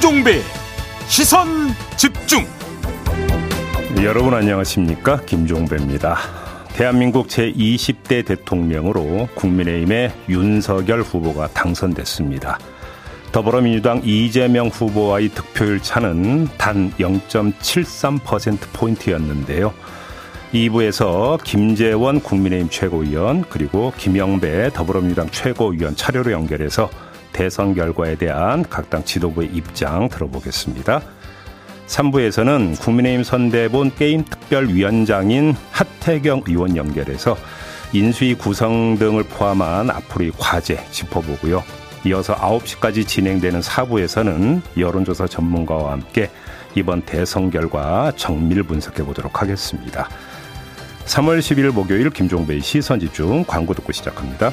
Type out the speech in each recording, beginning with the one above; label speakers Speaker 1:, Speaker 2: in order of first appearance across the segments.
Speaker 1: 김종배 시선 집중.
Speaker 2: 여러분 안녕하십니까? 김종배입니다. 대한민국 제20대 대통령으로 국민의힘의 윤석열 후보가 당선됐습니다. 더불어민주당 이재명 후보와의 득표율 차는 단 0.73%포인트였는데요. 2부에서 김재원 국민의힘 최고위원 그리고 김영배 더불어민주당 최고위원 차례로 연결해서 대선 결과에 대한 각 당 지도부의 입장 들어보겠습니다. 3부에서는 국민의힘 선대본 게임 특별위원장인 하태경 의원 연결해서 인수위 구성 등을 포함한 앞으로의 과제 짚어보고요. 이어서 9시까지 진행되는 4부에서는 여론조사 전문가와 함께 이번 대선 결과 정밀 분석해 보도록 하겠습니다. 3월 10일 목요일 김종배의 시선집중 광고 듣고 시작합니다.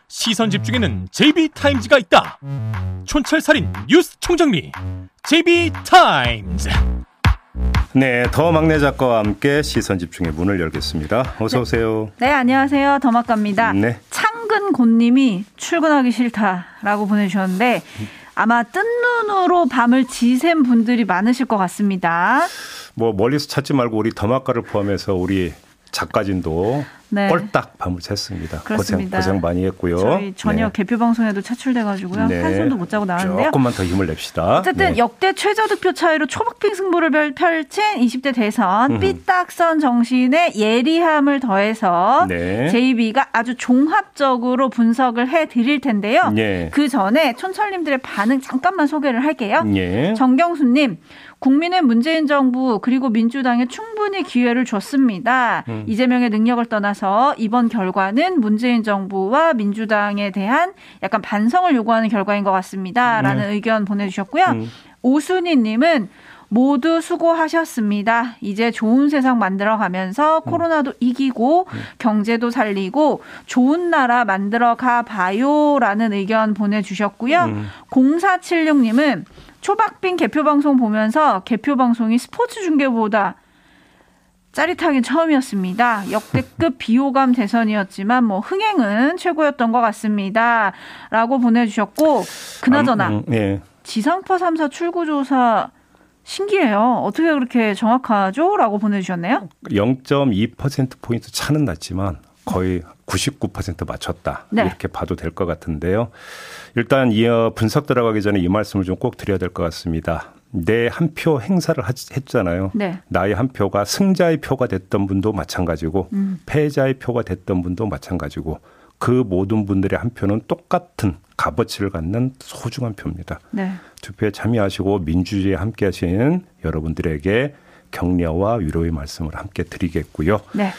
Speaker 1: 시선 집중에는 JB타임즈가 있다 촌철살인 뉴스 총정리 JB타임즈
Speaker 2: 네, 더 막내 작가와 함께 시선 집중의 문을 열겠습니다. 어서
Speaker 3: 네.
Speaker 2: 오세요.
Speaker 3: 네, 안녕하세요. 더막갑니다.
Speaker 2: 네.
Speaker 3: 창근 곤님이 출근하기 싫다라고 보내주셨는데 아마 뜬 눈으로 밤을 지샌 분들이 많으실 것 같습니다.
Speaker 2: 뭐 멀리서 찾지 말고 우리 더막가를 포함해서 우리 작가진도
Speaker 3: 네.
Speaker 2: 꼴딱 밤을 샜습니다.
Speaker 3: 그렇습니다.
Speaker 2: 고생, 고생 많이 했고요.
Speaker 3: 저희 저녁
Speaker 2: 네.
Speaker 3: 개표 방송에도 차출돼가지고요.
Speaker 2: 네.
Speaker 3: 한숨도 못 자고 나왔는데요.
Speaker 2: 조금만 더 힘을 냅시다.
Speaker 3: 어쨌든
Speaker 2: 네.
Speaker 3: 역대 최저 득표 차이로 초박빙 승부를 펼- 펼친 20대 대선
Speaker 2: 음.
Speaker 3: 삐딱선 정신에 예리함을 더해서
Speaker 2: 네.
Speaker 3: JB가 아주 종합적으로 분석을 해 드릴 텐데요.
Speaker 2: 예.
Speaker 3: 그 전에 촌철님들의 반응 잠깐만 소개를 할게요.
Speaker 2: 예.
Speaker 3: 정경수님, 국민의 문재인 정부 그리고 민주당에 충분히 기회를 줬습니다.
Speaker 2: 음.
Speaker 3: 이재명의 능력을 떠나서 이번 결과는 문재인 정부와 민주당에 대한 약간 반성을 요구하는 결과인 것 같습니다.라는
Speaker 2: 네.
Speaker 3: 의견 보내주셨고요.
Speaker 2: 음.
Speaker 3: 오순희님은 모두 수고하셨습니다. 이제 좋은 세상 만들어 가면서
Speaker 2: 음.
Speaker 3: 코로나도 이기고 경제도 살리고 좋은 나라 만들어 가 봐요라는 의견 보내주셨고요.
Speaker 2: 음.
Speaker 3: 0476님은 초박빙 개표 방송 보면서 개표 방송이 스포츠 중계보다 짜릿하긴 처음이었습니다. 역대급 비호감 대선이었지만 뭐 흥행은 최고였던 것 같습니다. 라고 보내주셨고 그나저나
Speaker 2: 음, 음, 예.
Speaker 3: 지상파 3사 출구조사 신기해요. 어떻게 그렇게 정확하죠? 라고 보내주셨네요.
Speaker 2: 0.2%포인트 차는 났지만 거의 99% 맞췄다.
Speaker 3: 네.
Speaker 2: 이렇게 봐도 될 것 같은데요. 일단 이 어, 분석 들어가기 전에 이 말씀을 좀 꼭 드려야 될 것 같습니다. 내 한 표 행사를 하- 했잖아요.
Speaker 3: 네.
Speaker 2: 나의 한 표가 승자의 표가 됐던 분도 마찬가지고
Speaker 3: 음.
Speaker 2: 패자의 표가 됐던 분도 마찬가지고 그 모든 분들의 한 표는 똑같은 값어치를 갖는 소중한 표입니다.
Speaker 3: 네.
Speaker 2: 투표에 참여하시고 민주주의에 함께 하신 여러분들에게 격려와 위로의 말씀을 함께 드리겠고요.
Speaker 3: 네.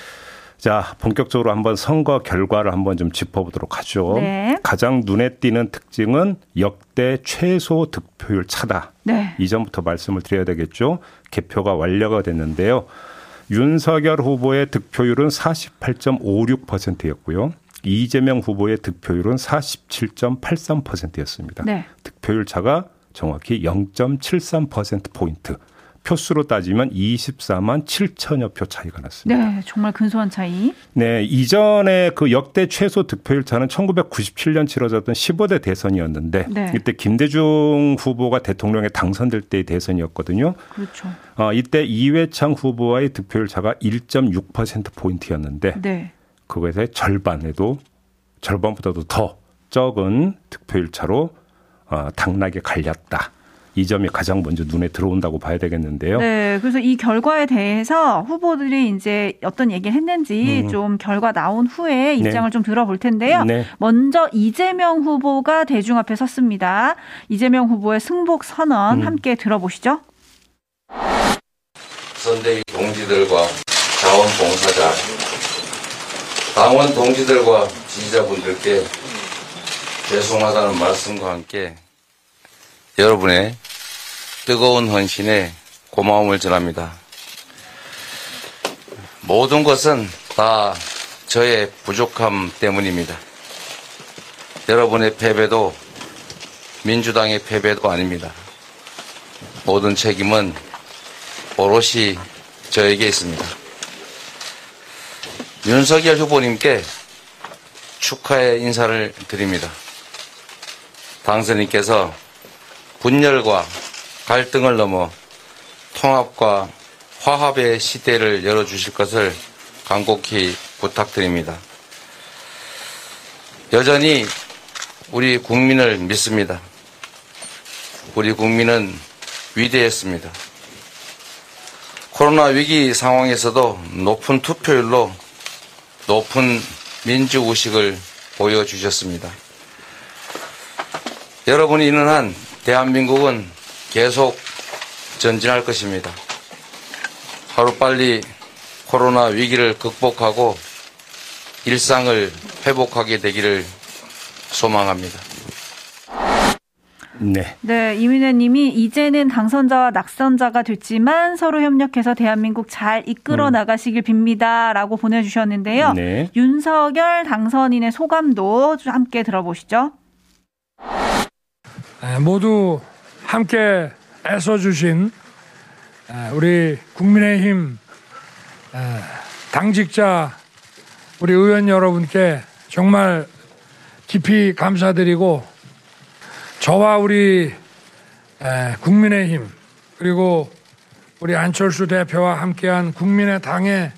Speaker 2: 자, 본격적으로 한번 선거 결과를 한번 좀 짚어보도록 하죠.
Speaker 3: 네.
Speaker 2: 가장 눈에 띄는 특징은 역대 최소 득표율 차다.
Speaker 3: 네.
Speaker 2: 이전부터 말씀을 드려야 되겠죠. 개표가 완료가 됐는데요. 윤석열 후보의 득표율은 48.56%였고요. 이재명 후보의 득표율은 47.83%였습니다.
Speaker 3: 네.
Speaker 2: 득표율 차가 정확히 0.73%포인트. 표수로 따지면 24만 7천여 표 차이가 났습니다.
Speaker 3: 네. 정말 근소한 차이.
Speaker 2: 네, 이전에 그 역대 최소 득표율 차는 1997년 치러졌던 15대 대선이었는데
Speaker 3: 네.
Speaker 2: 이때 김대중 후보가 대통령에 당선될 때의 대선이었거든요.
Speaker 3: 그렇죠.
Speaker 2: 어, 이때 이회창 후보와의 득표율 차가 1.6% 포인트였는데
Speaker 3: 네.
Speaker 2: 그것의 절반에도 절반보다도 더 적은 득표율 차로 어, 당락에 갈렸다. 이 점이 가장 먼저 눈에 들어온다고 봐야 되겠는데요.
Speaker 3: 네, 그래서 이 결과에 대해서 후보들이 이제 어떤 얘기를 했는지
Speaker 2: 음.
Speaker 3: 좀 결과 나온 후에 입장을 좀 들어볼 텐데요.
Speaker 2: 네.
Speaker 3: 먼저 이재명 후보가 대중 앞에 섰습니다. 이재명 후보의 승복 선언
Speaker 2: 음.
Speaker 3: 함께 들어보시죠.
Speaker 4: 선대위 동지들과 자원봉사자, 당원 동지들과 지지자분들께 죄송하다는 말씀과 함께 여러분의 뜨거운 헌신에 고마움을 전합니다. 모든 것은 다 저의 부족함 때문입니다. 여러분의 패배도 민주당의 패배도 아닙니다. 모든 책임은 오롯이 저에게 있습니다. 윤석열 후보님께 축하의 인사를 드립니다. 당선인께서 분열과 갈등을 넘어 통합과 화합의 시대를 열어주실 것을 간곡히 부탁드립니다. 여전히 우리 국민을 믿습니다. 우리 국민은 위대했습니다. 코로나 위기 상황에서도 높은 투표율로 높은 민주의식을 보여주셨습니다. 여러분이 있는 한 대한민국은 계속 전진할 것입니다. 하루빨리 코로나 위기를 극복하고 일상을 회복하게 되기를 소망합니다.
Speaker 2: 네.
Speaker 3: 네, 이민혜 님이 이제는 당선자와 낙선자가 됐지만 서로 협력해서 대한민국 잘 이끌어
Speaker 2: 음.
Speaker 3: 나가시길 빕니다. 라고 보내주셨는데요.
Speaker 2: 네.
Speaker 3: 윤석열 당선인의 소감도 좀 함께 들어보시죠.
Speaker 5: 에, 모두 함께 애써주신 에, 우리 국민의힘 에, 당직자 우리 의원 여러분께 정말 깊이 감사드리고 저와 우리 에, 국민의힘 그리고 우리 안철수 대표와 함께한 국민의 당의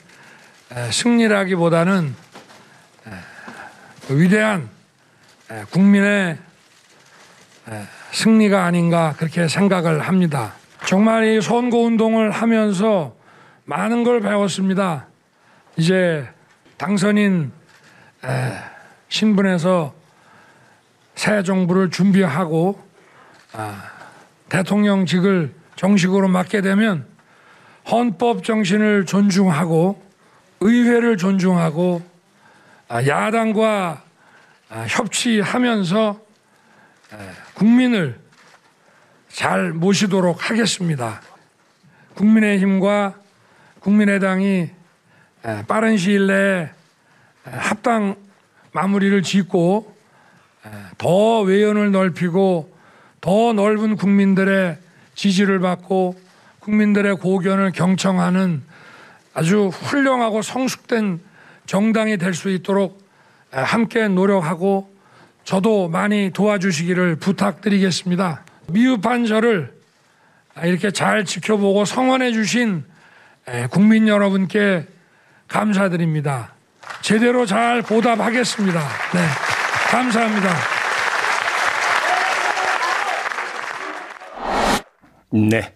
Speaker 5: 에, 승리라기보다는 위대한 에, 국민의 승리가 아닌가 그렇게 생각을 합니다. 정말 이 선거 운동을 하면서 많은 걸 배웠습니다. 이제 당선인 에, 신분에서 새 정부를 준비하고 아, 대통령직을 정식으로 맡게 되면 헌법 정신을 존중하고 의회를 존중하고 아, 야당과 아, 협치하면서 국민을 잘 모시도록 하겠습니다. 국민의힘과 국민의당이 빠른 시일 내에 합당 마무리를 짓고 더 외연을 넓히고 더 넓은 국민들의 지지를 받고 국민들의 고견을 경청하는 아주 훌륭하고 성숙된 정당이 될 수 있도록 함께 노력하고 저도 많이 도와주시기를 부탁드리겠습니다. 미흡한 저를 이렇게 잘 지켜보고 성원해 주신 국민 여러분께 감사드립니다. 제대로 잘 보답하겠습니다. 네. 감사합니다.
Speaker 2: 네.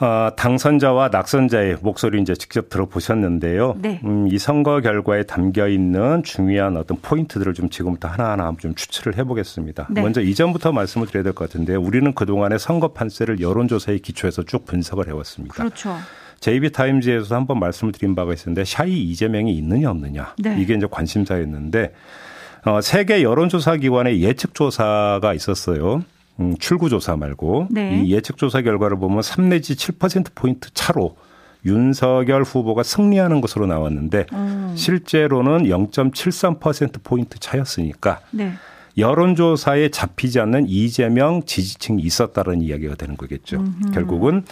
Speaker 2: 어, 당선자와 낙선자의 목소리 이제 직접 들어보셨는데요.
Speaker 3: 네.
Speaker 2: 음, 이 선거 결과에 담겨 있는 중요한 어떤 포인트들을 좀 지금부터 하나하나 좀 추출을 해보겠습니다.
Speaker 3: 네.
Speaker 2: 먼저 이전부터 말씀을 드려야 될 것 같은데 우리는 그동안의 선거 판세를 여론조사에 기초해서 쭉 분석을 해왔습니다.
Speaker 3: 그렇죠.
Speaker 2: JB타임즈에서 한번 말씀을 드린 바가 있었는데 샤이 이재명이 있느냐 없느냐
Speaker 3: 네.
Speaker 2: 이게 이제 관심사였는데 어, 세계 여론조사 기관의 예측 조사가 있었어요. 음, 출구조사 말고
Speaker 3: 네.
Speaker 2: 이 예측조사 결과를 보면 3 내지 7% 포인트 차로 윤석열 후보가 승리하는 것으로 나왔는데
Speaker 3: 음.
Speaker 2: 실제로는 0.73% 포인트 차였으니까
Speaker 3: 네.
Speaker 2: 여론조사에 잡히지 않는 이재명 지지층이 있었다는 이야기가 되는 거겠죠. 결국은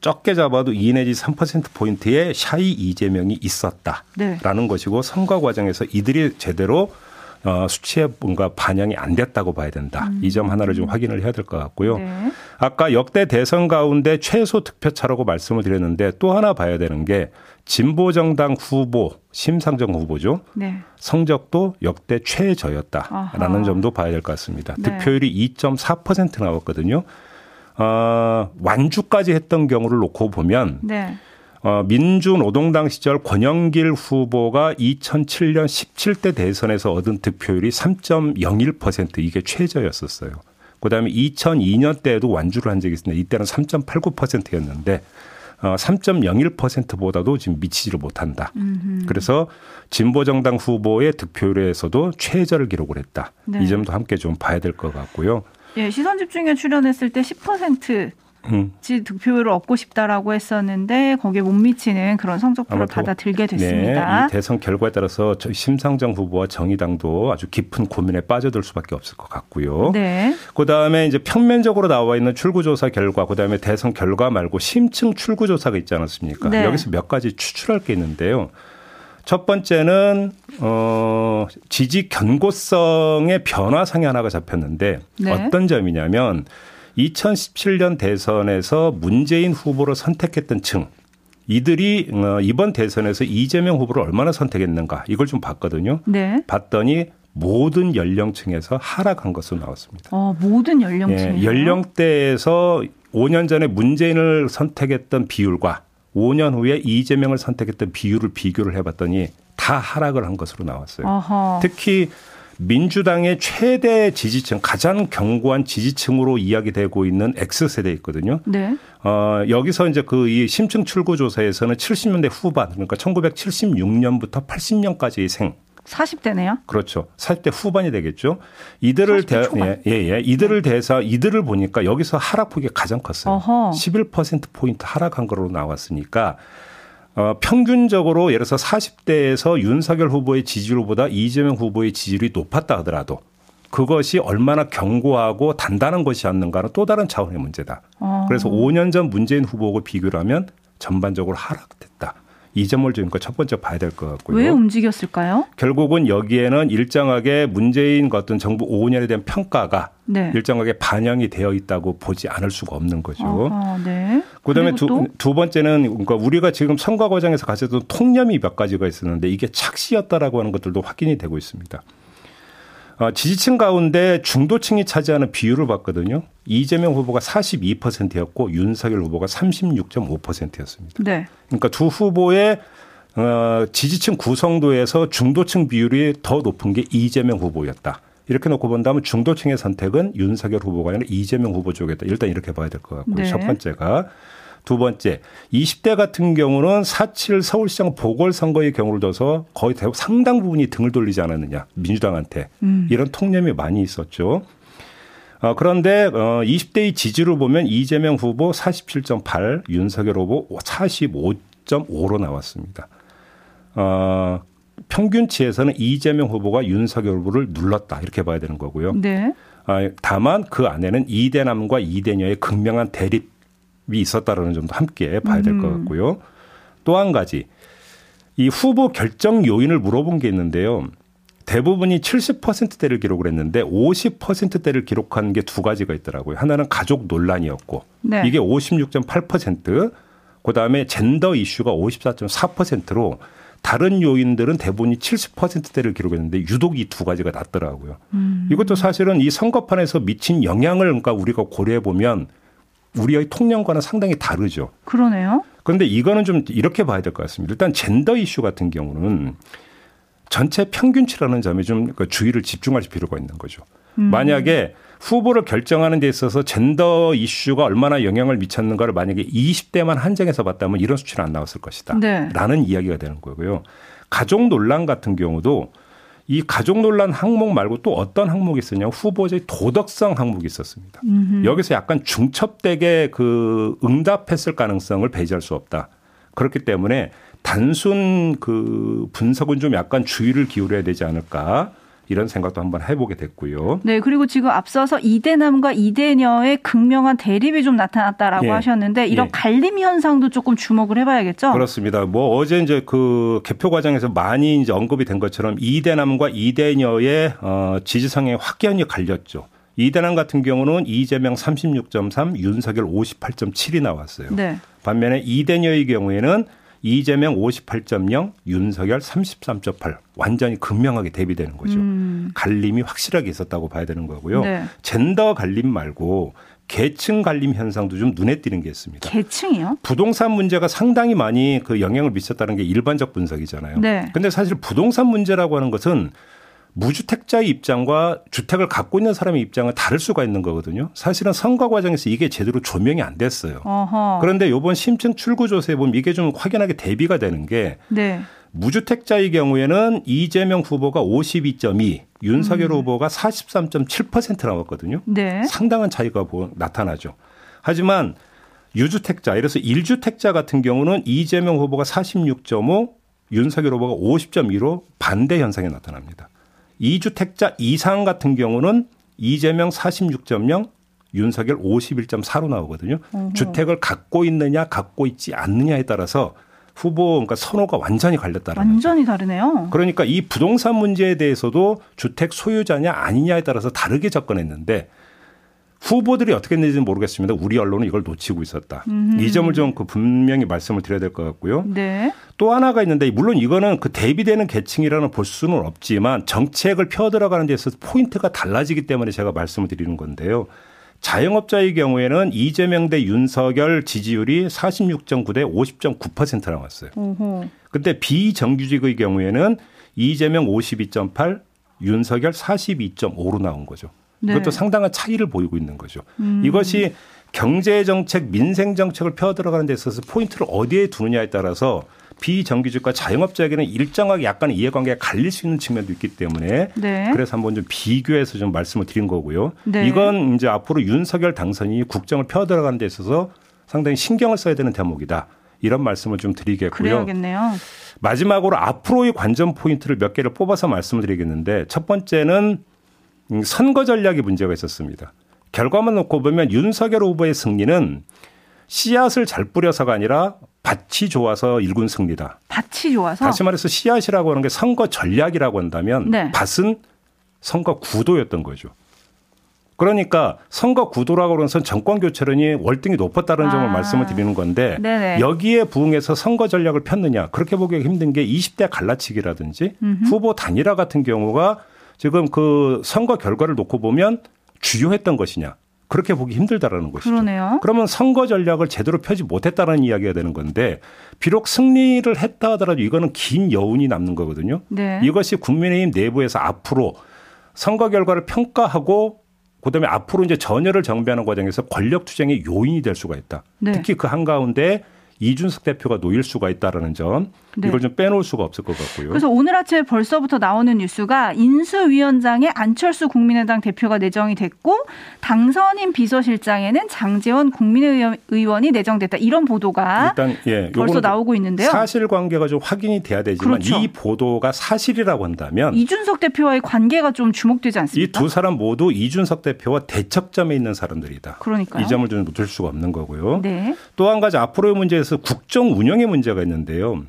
Speaker 2: 적게 잡아도 2 내지 3%포인트의 샤이 이재명이 있었다라는
Speaker 3: 네.
Speaker 2: 것이고 선거 과정에서 이들이 제대로 어, 수치에 뭔가 반영이 안 됐다고 봐야 된다. 이점 하나를 좀 확인을 해야 될 것 같고요.
Speaker 3: 네.
Speaker 2: 아까 역대 대선 가운데 최소 득표차라고 말씀을 드렸는데 또 하나 봐야 되는 게 진보 정당 후보, 심상정 후보죠.
Speaker 3: 네.
Speaker 2: 성적도 역대 최저였다라는
Speaker 3: 아하.
Speaker 2: 점도 봐야 될 것 같습니다.
Speaker 3: 네.
Speaker 2: 득표율이 2.4% 나왔거든요. 어, 완주까지 했던 경우를 놓고 보면
Speaker 3: 네.
Speaker 2: 어, 민주노동당 시절 권영길 후보가 2007년 17대 대선에서 얻은 득표율이 3.01% 이게 최저였었어요. 그다음에 2002년 때에도 완주를 한 적이 있습니다. 이때는 3.89%였는데 어, 3.01%보다도 지금 미치지를 못한다. 그래서 진보정당 후보의 득표율에서도 최저를 기록을 했다.
Speaker 3: 네.
Speaker 2: 이 점도 함께 좀 봐야 될 것 같고요.
Speaker 3: 예, 시선 집중에 출연했을 때 10%
Speaker 2: 음.
Speaker 3: 득표율을 얻고 싶다라고 했었는데 거기에 못 미치는 그런 성적표를 받아들게
Speaker 2: 네,
Speaker 3: 됐습니다.
Speaker 2: 이 대선 결과에 따라서 심상정 후보와 정의당도 아주 깊은 고민에 빠져들 수밖에 없을 것 같고요.
Speaker 3: 네.
Speaker 2: 그다음에 이제 평면적으로 나와 있는 출구조사 결과, 그다음에 대선 결과 말고 심층 출구조사가 있지 않았습니까?
Speaker 3: 네.
Speaker 2: 여기서 몇 가지 추출할 게 있는데요. 첫 번째는 어 지지 견고성의 변화상이 하나가 잡혔는데
Speaker 3: 네.
Speaker 2: 어떤 점이냐면 2017년 대선에서 문재인 후보를 선택했던 층 이들이 어, 이번 대선에서 이재명 후보를 얼마나 선택했는가 이걸 좀 봤거든요.
Speaker 3: 네.
Speaker 2: 봤더니 모든 연령층에서 하락한 것으로 나왔습니다.
Speaker 3: 어, 모든 연령층.
Speaker 2: 예, 연령대에서 5년 전에 문재인을 선택했던 비율과 5년 후에 이재명을 선택했던 비율을 비교를 해봤더니 다 하락을 한 것으로 나왔어요.
Speaker 3: 어허.
Speaker 2: 특히 민주당의 최대 지지층, 가장 견고한 지지층으로 이야기되고 있는 X세대 있거든요.
Speaker 3: 네.
Speaker 2: 어, 여기서 이제 그 이 심층 출구 조사에서는 70년대 후반, 그러니까 1976년부터 80년까지의 생,
Speaker 3: 40대네요.
Speaker 2: 그렇죠. 40대 후반이 되겠죠. 이들을
Speaker 3: 40대
Speaker 2: 대. 예, 예, 예. 이들을 대해서 이들을 보니까 여기서 하락폭이 가장 컸어요.
Speaker 3: 어허.
Speaker 2: 11% 포인트 하락한 거로 나왔으니까 어, 평균적으로 예를 들어서 40대에서 윤석열 후보의 지지율보다 이재명 후보의 지지율이 높았다 하더라도 그것이 얼마나 견고하고 단단한 것이 었는가는 또 다른 차원의 문제다.
Speaker 3: 어.
Speaker 2: 그래서 5년 전 문재인 후보하고 비교를 하면 전반적으로 하락됐다. 이 점을 지금 첫 번째 봐야 될 것 같고요.
Speaker 3: 왜 움직였을까요?
Speaker 2: 결국은 여기에는 일정하게 문재인 그 어떤 정부 5년에 대한 평가가
Speaker 3: 네.
Speaker 2: 일정하게 반영이 되어 있다고 보지 않을 수가 없는 거죠.
Speaker 3: 어허, 네.
Speaker 2: 그다음에? 두, 두 번째는 그러니까 우리가 지금 선거 과정에서 가졌던 통념이 몇 가지가 있었는데 이게 착시였다라고 하는 것들도 확인이 되고 있습니다. 어, 지지층 가운데 중도층이 차지하는 비율을 봤거든요. 이재명 후보가 42%였고 윤석열 후보가 36.5%였습니다.
Speaker 3: 네.
Speaker 2: 그러니까 두 후보의 어, 지지층 구성도에서 중도층 비율이 더 높은 게 이재명 후보였다. 이렇게 놓고 본다면 중도층의 선택은 윤석열 후보가 아니라 이재명 후보 쪽이다. 일단 이렇게 봐야 될 것 같고요.
Speaker 3: 네.
Speaker 2: 첫 번째가 두 번째, 20대 같은 경우는 4.7 서울시장 보궐선거의 경우를 둬서 거의 대부분 상당 부분이 등을 돌리지 않았느냐. 민주당한테.
Speaker 3: 음.
Speaker 2: 이런 통념이 많이 있었죠. 어, 그런데 어, 20대의 지지를 보면 이재명 후보 47.8, 윤석열 후보 45.5로 나왔습니다. 어, 평균치에서는 이재명 후보가 윤석열 후보를 눌렀다 이렇게 봐야 되는 거고요.
Speaker 3: 네.
Speaker 2: 아, 다만 그 안에는 이대남과 이대녀의 극명한 대립이 있었다라는 점도 함께 봐야 될것
Speaker 3: 음.
Speaker 2: 같고요. 또 한 가지 이 후보 결정 요인을 물어본 게 있는데요. 대부분이 70%대를 기록을 했는데 50%대를 기록한 게 두 가지가 있더라고요. 하나는 가족 논란이었고
Speaker 3: 네.
Speaker 2: 이게 56.8%, 그다음에 젠더 이슈가 54.4%로 다른 요인들은 대부분이 70%대를 기록했는데 유독 이 두 가지가 낮더라고요.
Speaker 3: 음.
Speaker 2: 이것도 사실은 이 선거판에서 미친 영향을 그러니까 우리가 고려해 보면 우리의 통념과는 상당히 다르죠.
Speaker 3: 그러네요.
Speaker 2: 그런데 이거는 좀 이렇게 봐야 될 것 같습니다. 일단 젠더 이슈 같은 경우는 전체 평균치라는 점에 좀그 주의를 집중할 필요가 있는 거죠.
Speaker 3: 음.
Speaker 2: 만약에 후보를 결정하는 데 있어서 젠더 이슈가 얼마나 영향을 미쳤는가를 만약에 20대만 한정해서 봤다면 이런 수치는 안 나왔을 것이다.
Speaker 3: 네.
Speaker 2: 라는 이야기가 되는 거고요. 가족 논란 같은 경우도 이 가족 논란 항목 말고 또 어떤 항목이 있었냐 후보자의 도덕성 항목이 있었습니다.
Speaker 3: 음흠.
Speaker 2: 여기서 약간 중첩되게 그 응답했을 가능성을 배제할 수 없다. 그렇기 때문에 단순 그 분석은 좀 약간 주의를 기울여야 되지 않을까 이런 생각도 한번 해보게 됐고요.
Speaker 3: 네, 그리고 지금 앞서서 이대남과 이대녀의 극명한 대립이 좀 나타났다라고
Speaker 2: 예.
Speaker 3: 하셨는데 이런
Speaker 2: 예.
Speaker 3: 갈림 현상도 조금 주목을 해봐야겠죠.
Speaker 2: 그렇습니다. 뭐 어제 이제 그 개표 과정에서 많이 이제 언급이 된 것처럼 이대남과 이대녀의 어 지지성에 확연히 갈렸죠. 이대남 같은 경우는 이재명 36.3, 윤석열 58.7이 나왔어요.
Speaker 3: 네.
Speaker 2: 반면에 이대녀의 경우에는 이재명 58.0, 윤석열 33.8 완전히 극명하게 대비되는 거죠.
Speaker 3: 음.
Speaker 2: 갈림이 확실하게 있었다고 봐야 되는 거고요.
Speaker 3: 네.
Speaker 2: 젠더 갈림 말고 계층 갈림 현상도 좀 눈에 띄는 게 있습니다.
Speaker 3: 계층이요?
Speaker 2: 부동산 문제가 상당히 많이 그 영향을 미쳤다는 게 일반적 분석이잖아요.
Speaker 3: 네.
Speaker 2: 근데 사실 부동산 문제라고 하는 것은 무주택자의 입장과 주택을 갖고 있는 사람의 입장은 다를 수가 있는 거거든요. 사실은 선거 과정에서 이게 제대로 조명이 안 됐어요.
Speaker 3: 어허.
Speaker 2: 그런데 이번 심층 출구 조사에 보면 이게 좀 확연하게 대비가 되는 게
Speaker 3: 네.
Speaker 2: 무주택자의 경우에는 이재명 후보가 52.2, 윤석열 후보가 43.7% 나왔거든요.
Speaker 3: 네.
Speaker 2: 상당한 차이가 보- 나타나죠. 하지만 유주택자, 이래서 1주택자 같은 경우는 이재명 후보가 46.5, 윤석열 후보가 50.2로 반대 현상이 나타납니다. 2주택자 이상 같은 경우는 이재명 46.0, 윤석열 51.4로 나오거든요. 어허. 주택을 갖고 있느냐, 갖고 있지 않느냐에 따라서 후보 그러니까 선호가 완전히 갈렸다는
Speaker 3: 완전히 거죠. 다르네요.
Speaker 2: 그러니까 이 부동산 문제에 대해서도 주택 소유자냐 아니냐에 따라서 다르게 접근했는데 후보들이 어떻게 했는지는 모르겠습니다. 우리 언론은 이걸 놓치고 있었다. 음흠. 이 점을 좀 그 분명히 말씀을 드려야 될 것 같고요.
Speaker 3: 네.
Speaker 2: 또 하나가 있는데 물론 이거는 그 대비되는 계층이라는 볼 수는 없지만 정책을 펴 들어가는 데 있어서 포인트가 달라지기 때문에 제가 말씀을 드리는 건데요. 자영업자의 경우에는 이재명 대 윤석열 지지율이 46.9 대 50.9% 나왔어요. 근데 비정규직의 경우에는 이재명 52.8, 윤석열 42.5로 나온 거죠. 네. 이것도 상당한 차이를 보이고 있는 거죠. 음. 이것이 경제 정책, 민생 정책을 펴 들어가는 데 있어서 포인트를 어디에 두느냐에 따라서 비정규직과 자영업자에게는 일정하게 약간 이해관계가 갈릴 수 있는 측면도 있기 때문에 네. 그래서 한번 좀 비교해서 좀 말씀을 드린 거고요. 네. 이건 이제 앞으로 윤석열 당선이 국정을 펴 들어가는 데 있어서 상당히 신경을 써야 되는 대목이다. 이런 말씀을 좀 드리겠고요.
Speaker 3: 그래야겠네요.
Speaker 2: 마지막으로 앞으로의 관전 포인트를 몇 개를 뽑아서 말씀을 드리겠는데 첫 번째는 선거 전략의 문제가 있었습니다. 결과만 놓고 보면 윤석열 후보의 승리는 씨앗을 잘 뿌려서가 아니라 밭이 좋아서 일군 승리다.
Speaker 3: 밭이 좋아서?
Speaker 2: 다시 말해서 씨앗이라고 하는 게 선거 전략이라고 한다면 네. 밭은 선거 구도였던 거죠. 그러니까 선거 구도라고 하는 건 정권 교체론이 월등히 높았다는 아. 점을 말씀을 드리는 건데 네네. 여기에 부응해서 선거 전략을 폈느냐 그렇게 보기 힘든 게 20대 갈라치기라든지 음흠. 후보 단일화 같은 경우가 지금 그 선거 결과를 놓고 보면 주요했던 것이냐. 그렇게 보기 힘들다라는 것이죠.
Speaker 3: 그러네요.
Speaker 2: 그러면 선거 전략을 제대로 펴지 못했다는 이야기가 되는 건데 비록 승리를 했다 하더라도 이거는 긴 여운이 남는 거거든요. 네. 이것이 국민의힘 내부에서 앞으로 선거 결과를 평가하고 그다음에 앞으로 이제 전열을 정비하는 과정에서 권력 투쟁의 요인이 될 수가 있다. 네. 특히 그 한가운데 이준석 대표가 놓일 수가 있다라는 점 네. 이걸 좀 빼놓을 수가 없을 것 같고요.
Speaker 3: 그래서 오늘 아침에 벌써부터 나오는 뉴스가 인수위원장에 안철수 국민의당 대표가 내정이 됐고 당선인 비서실장에는 장재원 국민의원이 내정됐다 이런 보도가 일단 예, 벌써 나오고 있는데요.
Speaker 2: 사실관계가 좀 확인이 돼야 되지만 그렇죠. 이 보도가 사실이라고 한다면
Speaker 3: 이준석 대표와의 관계가 좀 주목되지 않습니까?
Speaker 2: 이 두 사람 모두 이준석 대표와 대척점에 있는 사람들이다.
Speaker 3: 그러니까
Speaker 2: 이 점을 좀 놓칠 수가 없는 거고요. 네. 또 한 가지 앞으로의 문제에서 국정 운영의 문제가 있는데요.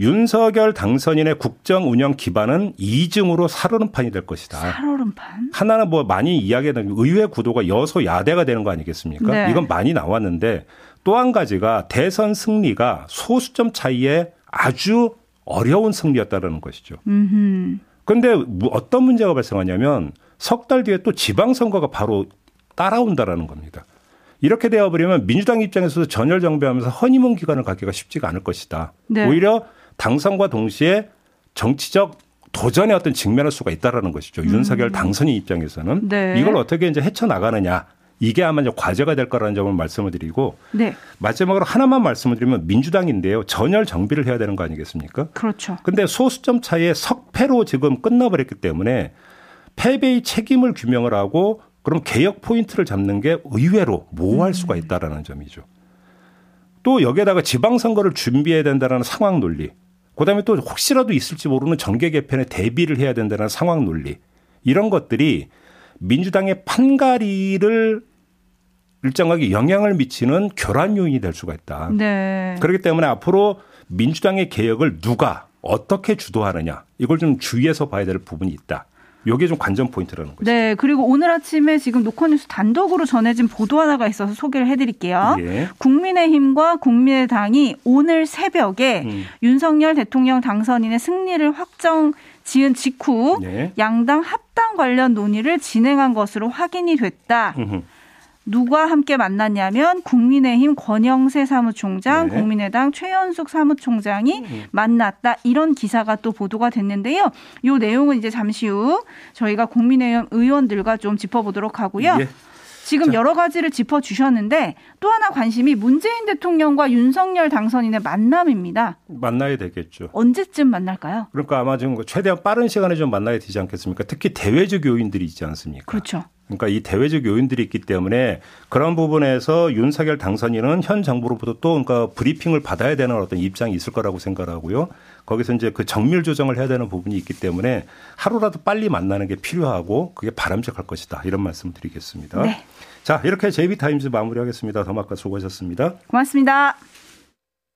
Speaker 2: 윤석열 당선인의 국정 운영 기반은 이중으로 살얼음판이 될 것이다.
Speaker 3: 살얼음판?
Speaker 2: 하나는 뭐 많이 이야기하는 의회 구도가 여소야대가 되는 거 아니겠습니까? 네. 이건 많이 나왔는데 또 한 가지가 대선 승리가 소수점 차이에 아주 어려운 승리였다라는 것이죠. 그런데 뭐 어떤 문제가 발생하냐면 석 달 뒤에 또 지방선거가 바로 따라온다라는 겁니다. 이렇게 되어버리면 민주당 입장에서도 전열 정비하면서 허니문 기간을 갖기가 쉽지가 않을 것이다. 네. 오히려 당선과 동시에 정치적 도전의 어떤 직면할 수가 있다라는 것이죠. 음. 윤석열 당선인 입장에서는 네. 이걸 어떻게 이제 헤쳐 나가느냐. 이게 아마 이제 과제가 될 거라는 점을 말씀을 드리고 네. 마지막으로 하나만 말씀을 드리면 민주당인데요. 전열 정비를 해야 되는 거 아니겠습니까?
Speaker 3: 그렇죠.
Speaker 2: 근데 소수점 차이에 석패로 지금 끝나버렸기 때문에 패배의 책임을 규명을 하고 그럼 개혁 포인트를 잡는 게 의외로 모호할 음. 수가 있다라는 점이죠. 또 여기에다가 지방선거를 준비해야 된다는 상황 논리. 그다음에 또 혹시라도 있을지 모르는 정계 개편에 대비를 해야 된다는 상황 논리. 이런 것들이 민주당의 판가리를 일정하게 영향을 미치는 교란 요인이 될 수가 있다. 네. 그렇기 때문에 앞으로 민주당의 개혁을 누가 어떻게 주도하느냐 이걸 좀 주의해서 봐야 될 부분이 있다. 요게 좀 관전 포인트라는 거죠.
Speaker 3: 네. 그리고 오늘 아침에 지금 노컷뉴스 단독으로 전해진 보도 하나가 있어서 소개를 해드릴게요. 예. 국민의힘과 국민의당이 오늘 새벽에 음. 윤석열 대통령 당선인의 승리를 확정 지은 직후 네. 양당 합당 관련 논의를 진행한 것으로 확인이 됐다. 음흠. 누가 함께 만났냐면 국민의힘 권영세 사무총장, 네. 국민의당 최연숙 사무총장이 음. 만났다. 이런 기사가 또 보도가 됐는데요. 이 내용은 이제 잠시 후 저희가 국민의힘 의원들과 좀 짚어보도록 하고요. 예. 지금 자. 여러 가지를 짚어주셨는데 또 하나 관심이 문재인 대통령과 윤석열 당선인의 만남입니다.
Speaker 2: 만나야 되겠죠.
Speaker 3: 언제쯤 만날까요?
Speaker 2: 그러니까 아마 좀 최대한 빠른 시간에 좀 만나야 되지 않겠습니까? 특히 대외적 요인들이 있지 않습니까?
Speaker 3: 그렇죠.
Speaker 2: 그러니까 이 대외적 요인들이 있기 때문에 그런 부분에서 윤석열 당선인은 현 정부로부터 또 그러니까 브리핑을 받아야 되는 어떤 입장이 있을 거라고 생각하고요. 거기서 이제 그 정밀 조정을 해야 되는 부분이 있기 때문에 하루라도 빨리 만나는 게 필요하고 그게 바람직할 것이다. 이런 말씀 드리겠습니다. 네. 자, 이렇게 제이비타임즈 마무리하겠습니다. 더마카 수고하셨습니다.
Speaker 3: 고맙습니다.